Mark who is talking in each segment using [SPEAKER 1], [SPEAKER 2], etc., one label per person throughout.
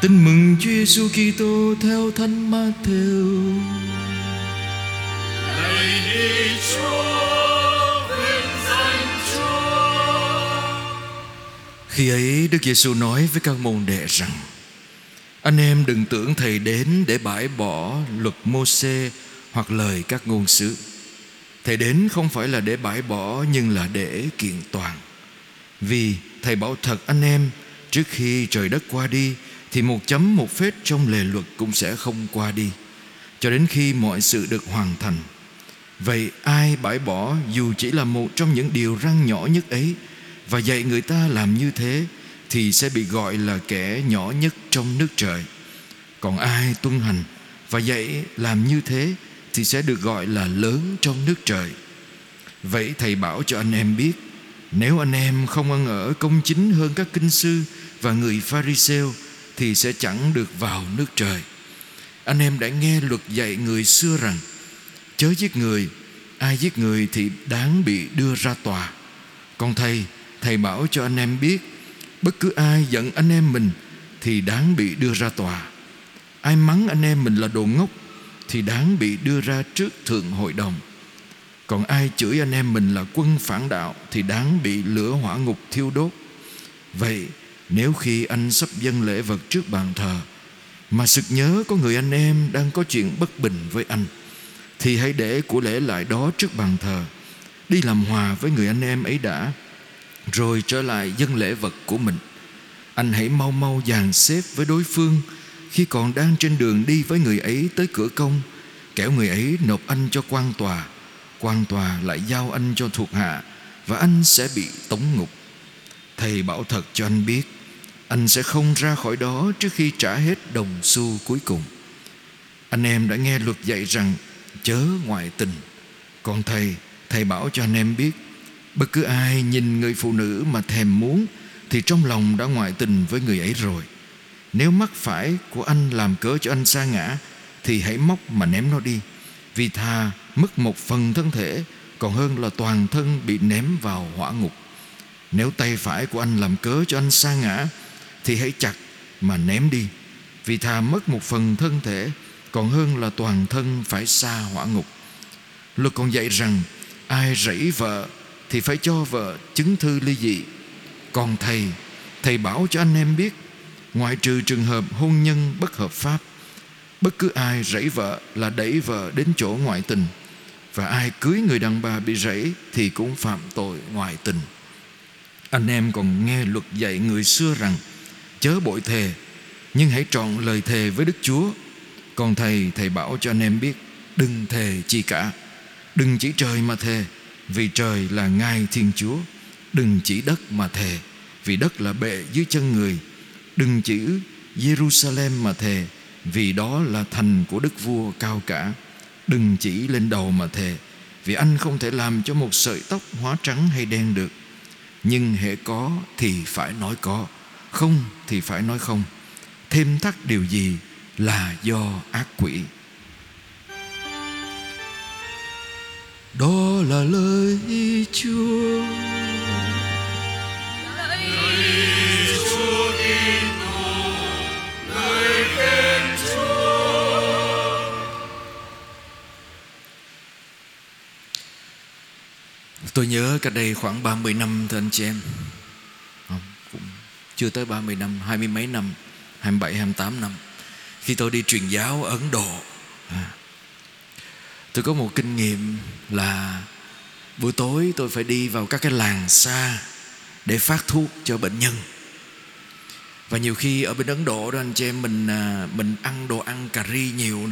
[SPEAKER 1] Tin mừng Chúa Giêsu Kitô theo Thánh Matthew.
[SPEAKER 2] Lạy Chúa, vinh danh Chúa.
[SPEAKER 1] Khi ấy Đức Giêsu nói với các môn đệ rằng: Anh em đừng tưởng thầy đến để bãi bỏ luật Môsê hoặc lời các ngôn sứ. Thầy đến không phải là để bãi bỏ nhưng là để kiện toàn. Vì thầy bảo thật anh em, trước khi trời đất qua đi thì một chấm một phết trong lề luật cũng sẽ không qua đi cho đến khi mọi sự được hoàn thành. Vậy ai bãi bỏ dù chỉ là một trong những điều răng nhỏ nhất ấy và dạy người ta làm như thế thì sẽ bị gọi là kẻ nhỏ nhất trong nước trời. Còn ai tuân hành và dạy làm như thế thì sẽ được gọi là lớn trong nước trời. Vậy thầy bảo cho anh em biết, nếu anh em không ăn ở công chính hơn các kinh sư và người Pharisêu thì sẽ chẳng được vào nước trời. Anh em đã nghe luật dạy người xưa rằng chớ giết người, ai giết người thì đáng bị đưa ra tòa. Còn thầy, thầy bảo cho anh em biết bất cứ ai giận anh em mình thì đáng bị đưa ra tòa. Ai mắng anh em mình là đồ ngốc thì đáng bị đưa ra trước thượng hội đồng. Còn ai chửi anh em mình là quân phản đạo thì đáng bị lửa hỏa ngục thiêu đốt. Vậy nếu khi anh sắp dâng lễ vật trước bàn thờ, mà sực nhớ có người anh em đang có chuyện bất bình với anh, thì hãy để của lễ lại đó trước bàn thờ, đi làm hòa với người anh em ấy đã, rồi trở lại dâng lễ vật của mình. Anh hãy mau mau dàn xếp với đối phương khi còn đang trên đường đi với người ấy tới cửa công, kẻo người ấy nộp anh cho quan tòa quan tòa lại giao anh cho thuộc hạ và anh sẽ bị tống ngục. Thầy bảo thật cho anh biết anh sẽ không ra khỏi đó trước khi trả hết đồng xu cuối cùng. Anh em đã nghe luật dạy rằng chớ ngoại tình. Còn thầy thầy bảo cho anh em biết, bất cứ ai nhìn người phụ nữ mà thèm muốn thì trong lòng đã ngoại tình với người ấy rồi. Nếu mắt phải của anh làm cớ cho anh sa ngã thì hãy móc mà ném nó đi. Vì thà mất một phần thân thể, còn hơn là toàn thân bị ném vào hỏa ngục. Nếu tay phải của anh làm cớ cho anh sa ngã thì hãy chặt mà ném đi. Vì thà mất một phần thân thể, còn hơn là toàn thân phải xa hỏa ngục. Luật còn dạy rằng, ai rẫy vợ thì phải cho vợ chứng thư ly dị. Còn thầy thầy bảo cho anh em biết, ngoại trừ trường hợp hôn nhân bất hợp pháp, bất cứ ai rẫy vợ là đẩy vợ đến chỗ ngoại tình. Và ai cưới người đàn bà bị rẫy thì cũng phạm tội ngoại tình. Anh em còn nghe luật dạy người xưa rằng chớ bội thề, nhưng hãy trọn lời thề với đức chúa. Còn thầy thầy bảo cho anh em biết, đừng thề chi cả. Đừng chỉ trời mà thề, vì trời là ngài thiên chúa. Đừng chỉ đất mà thề, vì đất là bệ dưới chân người. Đừng chỉ jerusalem mà thề, vì đó là thành của đức vua cao cả. Đừng chỉ lên đầu mà thề, vì anh không thể làm cho một sợi tóc hóa trắng hay đen được. Nhưng hệ có thì phải nói có không thì phải nói không. Thêm thắt điều gì là do ác quỷ. Đó là lời chúa.
[SPEAKER 2] Chúa Kitô, lời khen Chúa.
[SPEAKER 1] Tôi nhớ cách đây khoảng 30 năm thưa anh chị em chưa tới 30 năm, hai mươi mấy năm 27, 28 năm Khi tôi đi truyền giáo ở Ấn Độ. À, tôi có một kinh nghiệm là Buổi tối tôi phải đi vào các cái làng xa Để phát thuốc cho bệnh nhân. Và nhiều khi ở bên Ấn Độ đó anh chị em Mình à, mình ăn đồ ăn cà ri nhiều.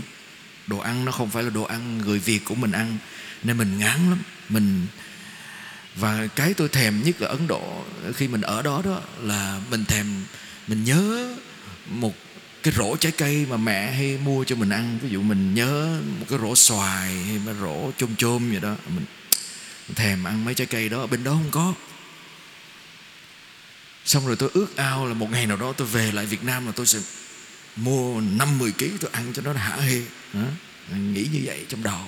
[SPEAKER 1] Đồ ăn nó không phải là đồ ăn người Việt của mình ăn Nên mình ngán lắm. Mình và cái tôi thèm nhất ở Ấn Độ. Khi mình ở đó đó là mình thèm mình nhớ một cái rổ trái cây mà mẹ hay mua cho mình ăn. Ví dụ mình nhớ một cái rổ xoài hay một rổ chôm chôm gì đó. Mình, mình thèm ăn mấy trái cây đó. Ở bên đó không có. Xong rồi tôi ước ao là một ngày nào đó tôi về lại Việt Nam là tôi sẽ mua năm mười kg tôi ăn cho nó hả hê. Đó. nghĩ như vậy trong đầu.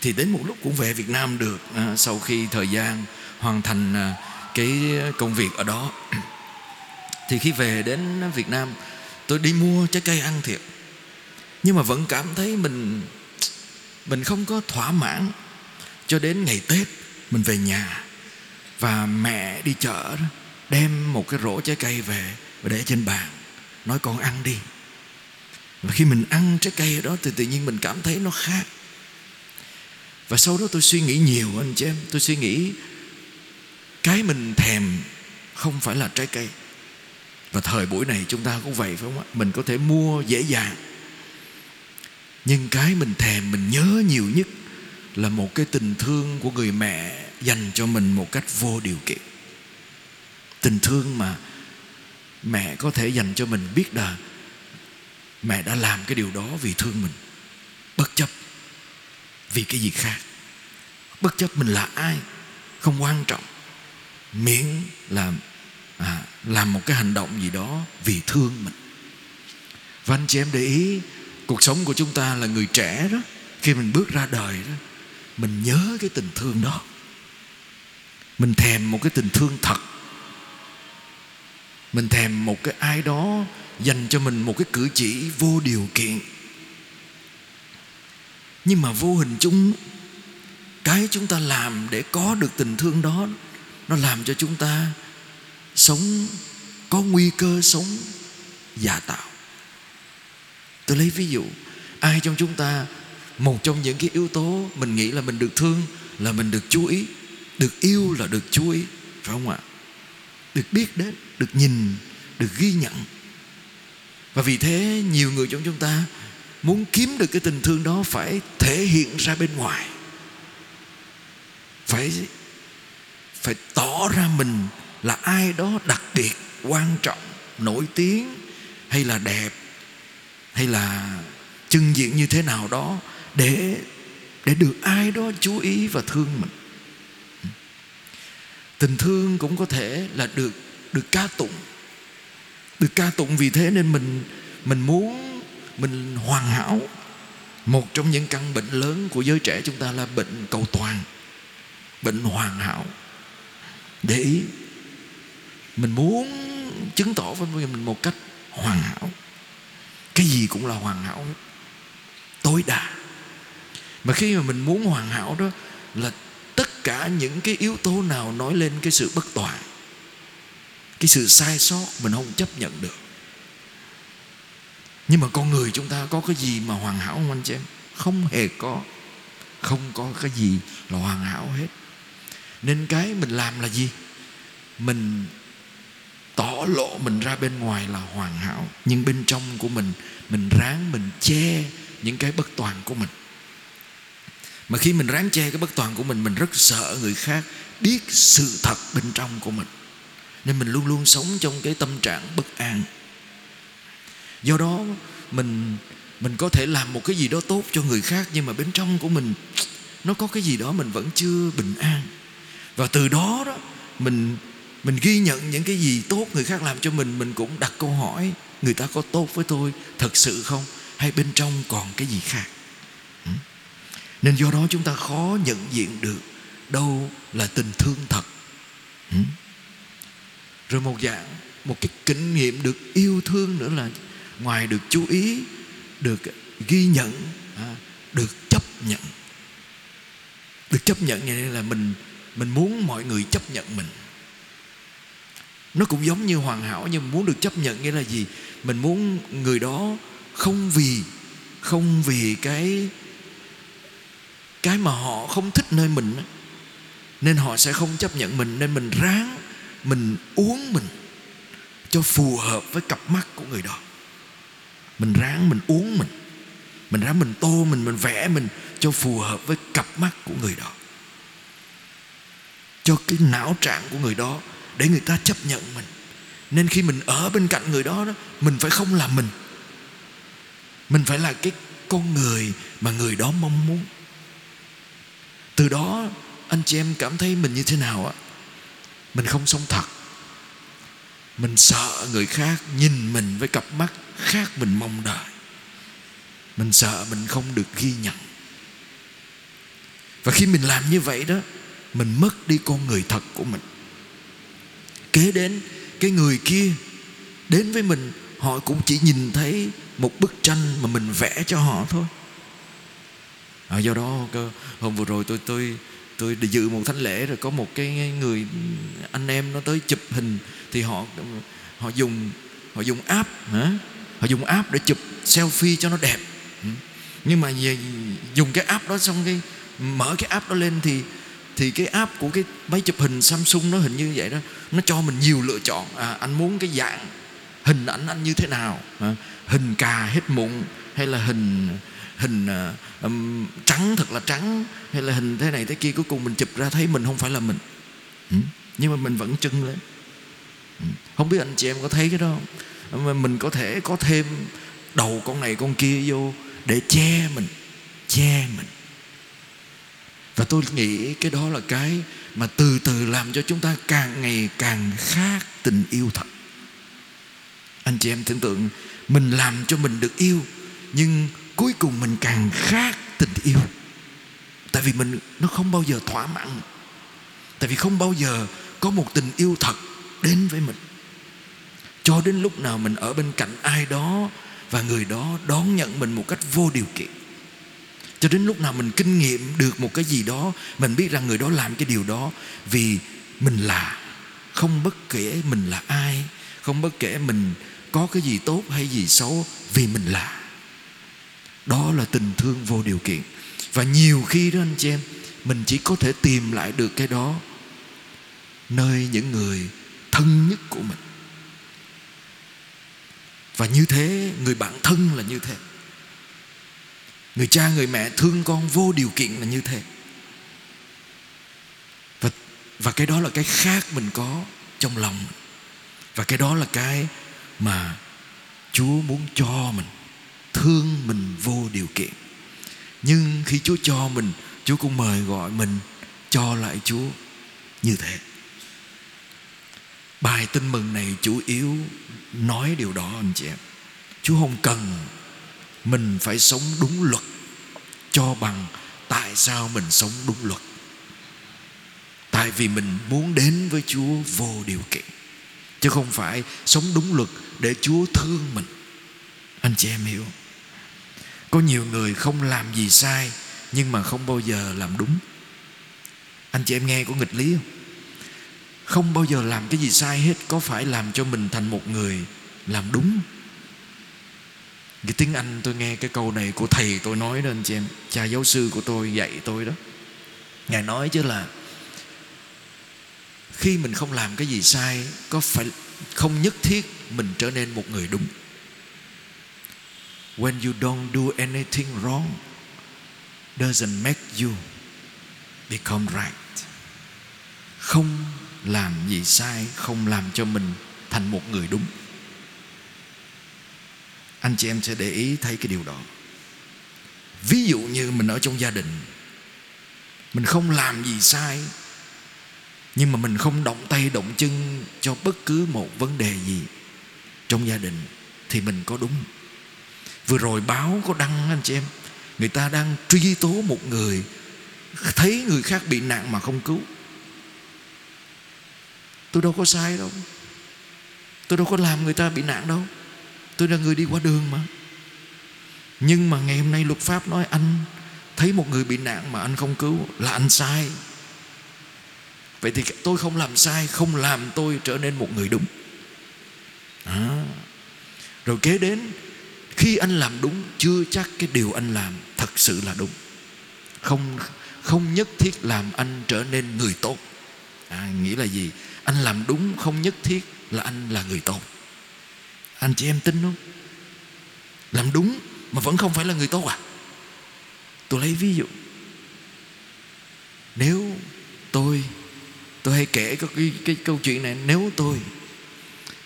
[SPEAKER 1] Thì đến một lúc cũng về Việt Nam được à, sau khi thời gian hoàn thành à, cái công việc ở đó. Thì khi về đến Việt Nam, tôi đi mua trái cây ăn thiệt. Nhưng mà vẫn cảm thấy mình mình không có thỏa mãn. Cho đến ngày tết, mình về nhà và mẹ đi chợ đó, đem một cái rổ trái cây về và để trên bàn, nói con ăn đi. Và khi mình ăn trái cây đó thì tự nhiên mình cảm thấy nó khác. Và sau đó tôi suy nghĩ nhiều anh chị em, tôi suy nghĩ cái mình thèm không phải là trái cây. Và thời buổi này chúng ta cũng vậy, phải không ạ? Mình có thể mua dễ dàng. Nhưng cái mình thèm, mình nhớ nhiều nhất là một cái tình thương của người mẹ dành cho mình một cách vô điều kiện. Tình thương mà mẹ có thể dành cho mình biết là mẹ đã làm cái điều đó vì thương mình. Bất chấp vì cái gì khác. Bất chấp mình là ai, không quan trọng miễn là à, làm một cái hành động gì đó vì thương mình. Và anh chị em để ý cuộc sống của chúng ta là người trẻ đó. Khi mình bước ra đời đó mình nhớ cái tình thương đó. Mình thèm một cái tình thương thật. Mình thèm một cái ai đó dành cho mình một cái cử chỉ vô điều kiện. Nhưng mà vô hình chung cái chúng ta làm để có được tình thương đó nó làm cho chúng ta sống, có nguy cơ sống giả tạo. Tôi lấy ví dụ, ai trong chúng ta, một trong những cái yếu tố mình nghĩ là mình được thương, là mình được chú ý, được yêu là được chú ý, phải không ạ? Được biết đến, được nhìn, được ghi nhận. Và vì thế, nhiều người trong chúng ta muốn kiếm được cái tình thương đó phải thể hiện ra bên ngoài. Phải phải tỏ ra mình là ai đó đặc biệt, quan trọng, nổi tiếng, hay là đẹp, hay là trưng diện như thế nào đó để để được ai đó chú ý và thương mình. Tình thương cũng có thể là được được ca tụng. Được ca tụng vì thế nên mình mình muốn, mình hoàn hảo. Một trong những căn bệnh lớn của giới trẻ chúng ta là bệnh cầu toàn, bệnh hoàn hảo để ý, mình muốn chứng tỏ với mình một cách hoàn hảo. Cái gì cũng là hoàn hảo hết. Tối đa. Mà khi mà mình muốn hoàn hảo đó là tất cả những cái yếu tố nào nói lên cái sự bất toàn, cái sự sai sót mình không chấp nhận được. Nhưng mà con người chúng ta có cái gì mà hoàn hảo không anh chị em? Không hề có. Không có cái gì là hoàn hảo hết nên cái mình làm là gì? Mình tỏ lộ mình ra bên ngoài là hoàn hảo. Nhưng bên trong của mình mình ráng mình che những cái bất toàn của mình. Mà khi mình ráng che cái bất toàn của mình mình rất sợ người khác biết sự thật bên trong của mình. Nên mình luôn luôn sống trong cái tâm trạng bất an. Do đó, mình mình có thể làm một cái gì đó tốt cho người khác, nhưng mà bên trong của mình, nó có cái gì đó mình vẫn chưa bình an và từ đó đó, mình mình ghi nhận những cái gì tốt người khác làm cho mình mình cũng đặt câu hỏi, người ta có tốt với tôi thật sự không? Hay bên trong còn cái gì khác? Ừ. Nên do đó chúng ta khó nhận diện được đâu là tình thương thật. Ừ. Rồi một dạng, một cái kinh nghiệm được yêu thương nữa là ngoài được chú ý, được ghi nhận à, được chấp nhận. Được chấp nhận như là mình mình muốn mọi người chấp nhận mình. Nó cũng giống như hoàn hảo, nhưng muốn được chấp nhận nghĩa là gì? Mình muốn người đó không vì không vì cái cái mà họ không thích nơi mình nên họ sẽ không chấp nhận mình, nên mình ráng, mình uống mình cho phù hợp với cặp mắt của người đó. Mình ráng mình uống mình. Mình ráng mình tô mình mình vẽ mình cho phù hợp với cặp mắt của người đó cho cái não trạng của người đó để người ta chấp nhận mình. Nên khi mình ở bên cạnh người đó, đó mình phải không làm mình. Mình phải là cái con người mà người đó mong muốn. Từ đó anh chị em cảm thấy mình như thế nào ạ? Mình không sống thật. Mình sợ người khác nhìn mình với cặp mắt khác mình mong đợi. Mình sợ mình không được ghi nhận. Và khi mình làm như vậy đó mình mất đi con người thật của mình. Kế đến cái người kia đến với mình họ cũng chỉ nhìn thấy một bức tranh mà mình vẽ cho họ thôi. À, do đó hôm vừa rồi tôi tôi tôi dự một thánh lễ rồi có một cái người anh em nó tới chụp hình thì họ họ dùng họ dùng app hả? Họ dùng app để chụp selfie cho nó đẹp. Ừ. Nhưng mà về dùng cái app đó xong cái mở cái app đó lên thì thì cái app của cái máy chụp hình Samsung nó hình như vậy đó. Nó cho mình nhiều lựa chọn. À, anh muốn cái dạng hình ảnh anh như thế nào? À, hình cà hết mụn hay là hình hình uh, um, trắng thật là trắng hay là hình thế này thế kia. Cuối cùng mình chụp ra thấy mình không phải là mình. Ừ? nhưng mà mình vẫn trưng lên. Ừ? không biết anh chị em có thấy cái đó không? Mình có thể có thêm đầu con này con kia vô để che mình che mình và tôi nghĩ cái đó là cái mà từ từ làm cho chúng ta càng ngày càng khác tình yêu thật. Anh chị em tưởng tượng, mình làm cho mình được yêu, nhưng cuối cùng mình càng khác tình yêu. Tại vì mình, nó không bao giờ thỏa mãn. Tại vì không bao giờ có một tình yêu thật đến với mình. Cho đến lúc nào mình ở bên cạnh ai đó và người đó đón nhận mình một cách vô điều kiện cho đến lúc nào mình kinh nghiệm được một cái gì đó, mình biết rằng người đó làm cái điều đó, vì mình là, không bất kể mình là ai, không bất kể mình có cái gì tốt hay gì xấu, vì mình là. Đó là tình thương vô điều kiện. Và nhiều khi đó anh chị em, mình chỉ có thể tìm lại được cái đó nơi những người thân nhất của mình. Và như thế, người bạn thân là như thế người cha, người mẹ thương con vô điều kiện là như thế. Và và cái đó là cái khác mình có trong lòng và cái đó là cái mà Chúa muốn cho mình, thương mình vô điều kiện. Nhưng khi Chúa cho mình, Chúa cũng mời gọi mình cho lại Chúa như thế. Bài tin mừng này chủ yếu nói điều đó, anh chị em. Chúa không cần mình phải sống đúng luật. Cho bằng tại sao mình sống đúng luật. Tại vì mình muốn đến với Chúa vô điều kiện. Chứ không phải sống đúng luật để Chúa thương mình. Anh chị em hiểu. Có nhiều người không làm gì sai, nhưng mà không bao giờ làm đúng. Anh chị em nghe có nghịch lý không? Không bao giờ làm cái gì sai hết, có phải làm cho mình thành một người làm đúng cái tiếng Anh tôi nghe cái câu này của thầy tôi nói đó anh chị em. Cha giáo sư của tôi dạy tôi đó. Ngài nói chứ là Khi mình không làm cái gì sai, Có phải không nhất thiết mình trở nên một người đúng? When you don't do anything wrong, Doesn't make you become right. Không làm gì sai, Không làm cho mình thành một người đúng. Anh chị em sẽ để ý thấy cái điều đó. Ví dụ như mình ở trong gia đình, Mình không làm gì sai, Nhưng mà mình không động tay động chân Cho bất cứ một vấn đề gì Trong gia đình Thì mình có đúng. Vừa rồi báo có đăng anh chị em, Người ta đang truy tố một người, Thấy người khác bị nạn mà không cứu. Tôi đâu có sai đâu. Tôi đâu có làm người ta bị nạn đâu. Tôi là người đi qua đường mà. Nhưng mà ngày hôm nay luật pháp nói anh Thấy một người bị nạn mà anh không cứu Là anh sai. Vậy thì tôi không làm sai Không làm tôi trở nên một người đúng. À. Rồi kế đến Khi anh làm đúng Chưa chắc cái điều anh làm Thật sự là đúng. Không không nhất thiết làm anh trở nên người tốt. À, Nghĩa là gì? Anh làm đúng không nhất thiết là anh là người tốt. Anh chị em tin không? Làm đúng mà vẫn không phải là người tốt à? Tôi lấy ví dụ. Nếu tôi Tôi hay kể cái, cái, cái câu chuyện này Nếu tôi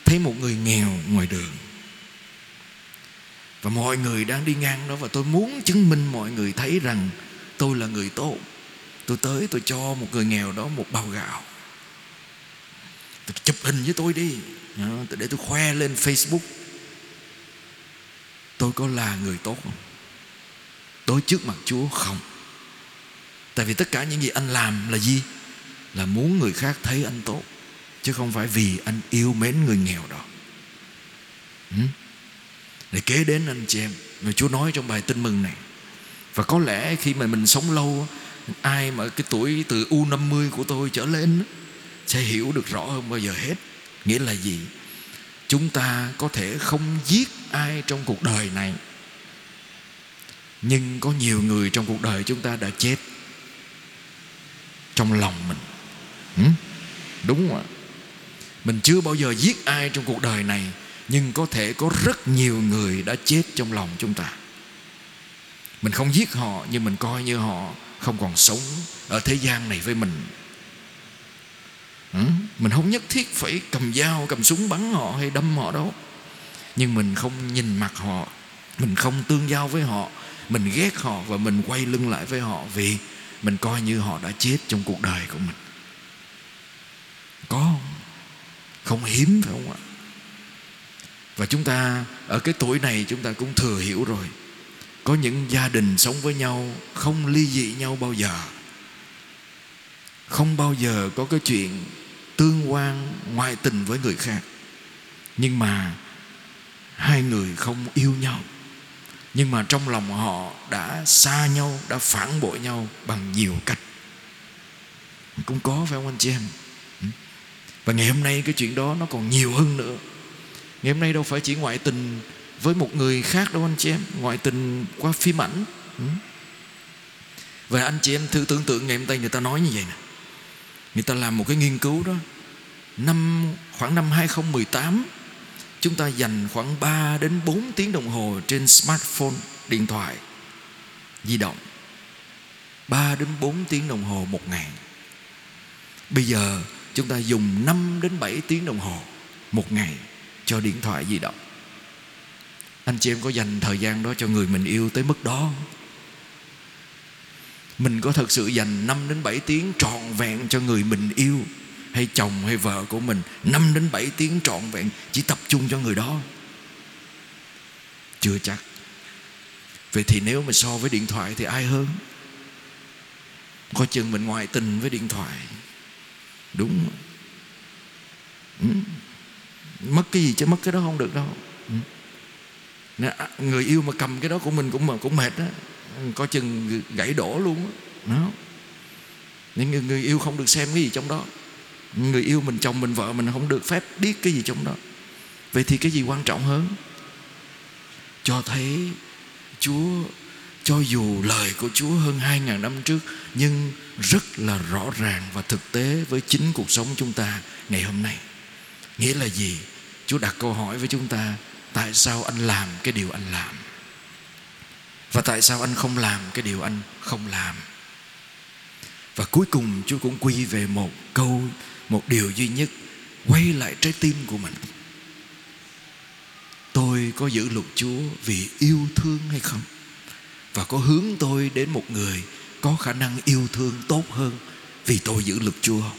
[SPEAKER 1] Thấy một người nghèo ngoài đường Và mọi người đang đi ngang đó Và tôi muốn chứng minh mọi người thấy rằng Tôi là người tốt Tôi tới tôi cho một người nghèo đó một bao gạo. Tôi chụp hình với tôi đi để tôi khoe lên Facebook. Tôi có là người tốt không? Tôi trước mặt Chúa không. Tại vì tất cả những gì anh làm là gì? Là muốn người khác thấy anh tốt, chứ không phải vì anh yêu mến người nghèo đó. Để kế đến anh chị em, mà Chúa nói trong bài tin mừng này. Và có lẽ khi mà mình sống lâu ai mà cái tuổi từ U50 của tôi trở lên sẽ hiểu được rõ hơn bao giờ hết nghĩa là gì? Chúng ta có thể không giết ai trong cuộc đời này. Nhưng có nhiều người trong cuộc đời chúng ta đã chết trong lòng mình. Ừ? đúng không ạ. Mình chưa bao giờ giết ai trong cuộc đời này, nhưng có thể có rất nhiều người đã chết trong lòng chúng ta. Mình không giết họ, nhưng mình coi như họ không còn sống ở thế gian này với mình. Ừ? Mình không nhất thiết phải cầm dao, cầm súng bắn họ hay đâm họ đâu. Nhưng mình không nhìn mặt họ, mình không tương giao với họ, mình ghét họ và mình quay lưng lại với họ vì mình coi như họ đã chết trong cuộc đời của mình. Có không? Không hiếm phải không ạ? Và chúng ta, ở cái tuổi này chúng ta cũng thừa hiểu rồi. Có những gia đình sống với nhau, không ly dị nhau bao giờ. Không bao giờ có cái chuyện tương quan, ngoại tình với người khác. Nhưng mà hai người không yêu nhau. Nhưng mà trong lòng họ đã xa nhau, đã phản bội nhau bằng nhiều cách. Cũng có, phải không anh chị em? Ừ. Và ngày hôm nay cái chuyện đó nó còn nhiều hơn nữa. Ngày hôm nay đâu phải chỉ ngoại tình với một người khác đâu anh chị em. Ngoại tình qua phim ảnh. Ừ. Và anh chị em thử tưởng tượng ngày hôm nay người ta nói như vậy nè người ta làm một cái nghiên cứu đó. Năm, khoảng năm 2018 chúng ta dành khoảng 3 đến 4 tiếng đồng hồ trên smartphone, điện thoại di động. 3 đến 4 tiếng đồng hồ một ngày. Bây giờ chúng ta dùng 5 đến 7 tiếng đồng hồ một ngày cho điện thoại di động. Anh chị em có dành thời gian đó cho người mình yêu tới mức đó mình có thật sự dành 5 đến 7 tiếng trọn vẹn cho người mình yêu hay chồng hay vợ của mình? 5 đến 7 tiếng trọn vẹn chỉ tập trung cho người đó. Chưa chắc. Vậy thì nếu mà so với điện thoại thì ai hơn? Coi chừng mình ngoại tình với điện thoại. Đúng. Ừ. mất cái gì chứ mất cái đó không được đâu. Ừ. À, người yêu mà cầm cái đó của mình cũng mà, cũng mệt đó có chừng gãy đổ luôn đó nhưng người, người yêu không được xem cái gì trong đó người yêu mình chồng mình vợ mình không được phép biết cái gì trong đó vậy thì cái gì quan trọng hơn cho thấy Chúa cho dù lời của Chúa hơn hai ngàn năm trước nhưng rất là rõ ràng và thực tế với chính cuộc sống chúng ta ngày hôm nay. Nghĩa là gì? Chúa đặt câu hỏi với chúng ta tại sao anh làm cái điều anh làm? Và tại sao anh không làm cái điều anh không làm? Và cuối cùng Chúa cũng quy về một câu, một điều duy nhất quay lại trái tim của mình. Tôi có giữ luật Chúa vì yêu thương hay không? và có hướng tôi đến một người có khả năng yêu thương tốt hơn vì tôi giữ luật Chúa không?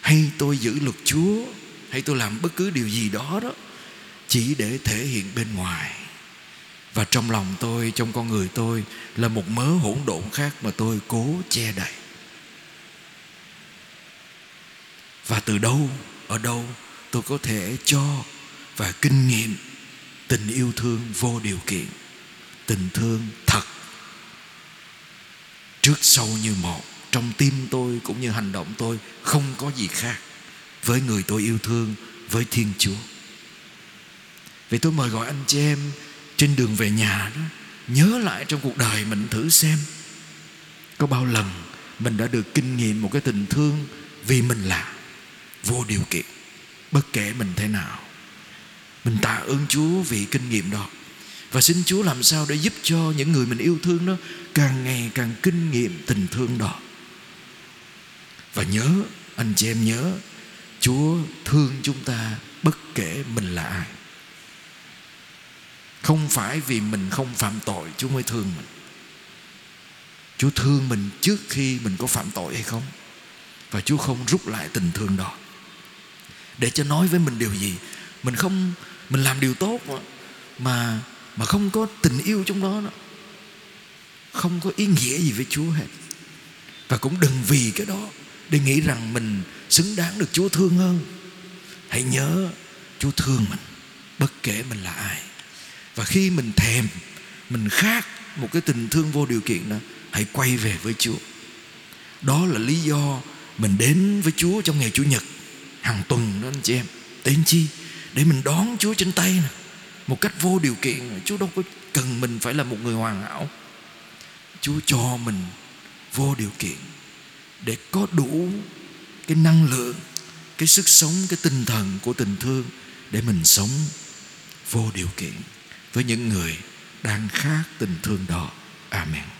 [SPEAKER 1] Hay tôi giữ luật Chúa hay tôi làm bất cứ điều gì đó đó chỉ để thể hiện bên ngoài và trong lòng tôi, trong con người tôi là một mớ hỗn độn khác mà tôi cố che đậy. Và từ đâu, ở đâu tôi có thể cho và kinh nghiệm tình yêu thương vô điều kiện, tình thương thật trước sau như một. Trong tim tôi cũng như hành động tôi không có gì khác với người tôi yêu thương, với thiên chúa. Vậy tôi mời gọi anh chị em trên đường về nhà đó nhớ lại trong cuộc đời mình thử xem có bao lần mình đã được kinh nghiệm một cái tình thương vì mình là vô điều kiện bất kể mình thế nào mình tạ ơn chúa vì kinh nghiệm đó và xin Chúa làm sao để giúp cho những người mình yêu thương đó càng ngày càng kinh nghiệm tình thương đó. Và nhớ, anh chị em nhớ, Chúa thương chúng ta bất kể mình là ai. Không phải vì mình không phạm tội Chúa mới thương mình. Chúa thương mình trước khi mình có phạm tội hay không. Và Chúa không rút lại tình thương đó. Để cho nói với mình điều gì, mình không mình làm điều tốt mà mà không có tình yêu trong đó, đó không có ý nghĩa gì với Chúa hết và cũng đừng vì cái đó để nghĩ rằng mình xứng đáng được Chúa thương hơn hãy nhớ Chúa thương mình bất kể mình là ai và khi mình thèm, mình khát một cái tình thương vô điều kiện đó, hãy quay về với Chúa. Đó là lý do mình đến với Chúa trong ngày Chủ nhật, hàng tuần đó anh chị em. Đến chi? Để mình đón Chúa trên tay nè. Một cách vô điều kiện Chúa đâu có cần mình phải là một người hoàn hảo. Chúa cho mình vô điều kiện để có đủ cái năng lượng, cái sức sống, cái tinh thần của tình thương để mình sống vô điều kiện với những người đang khát tình thương đó. Amen.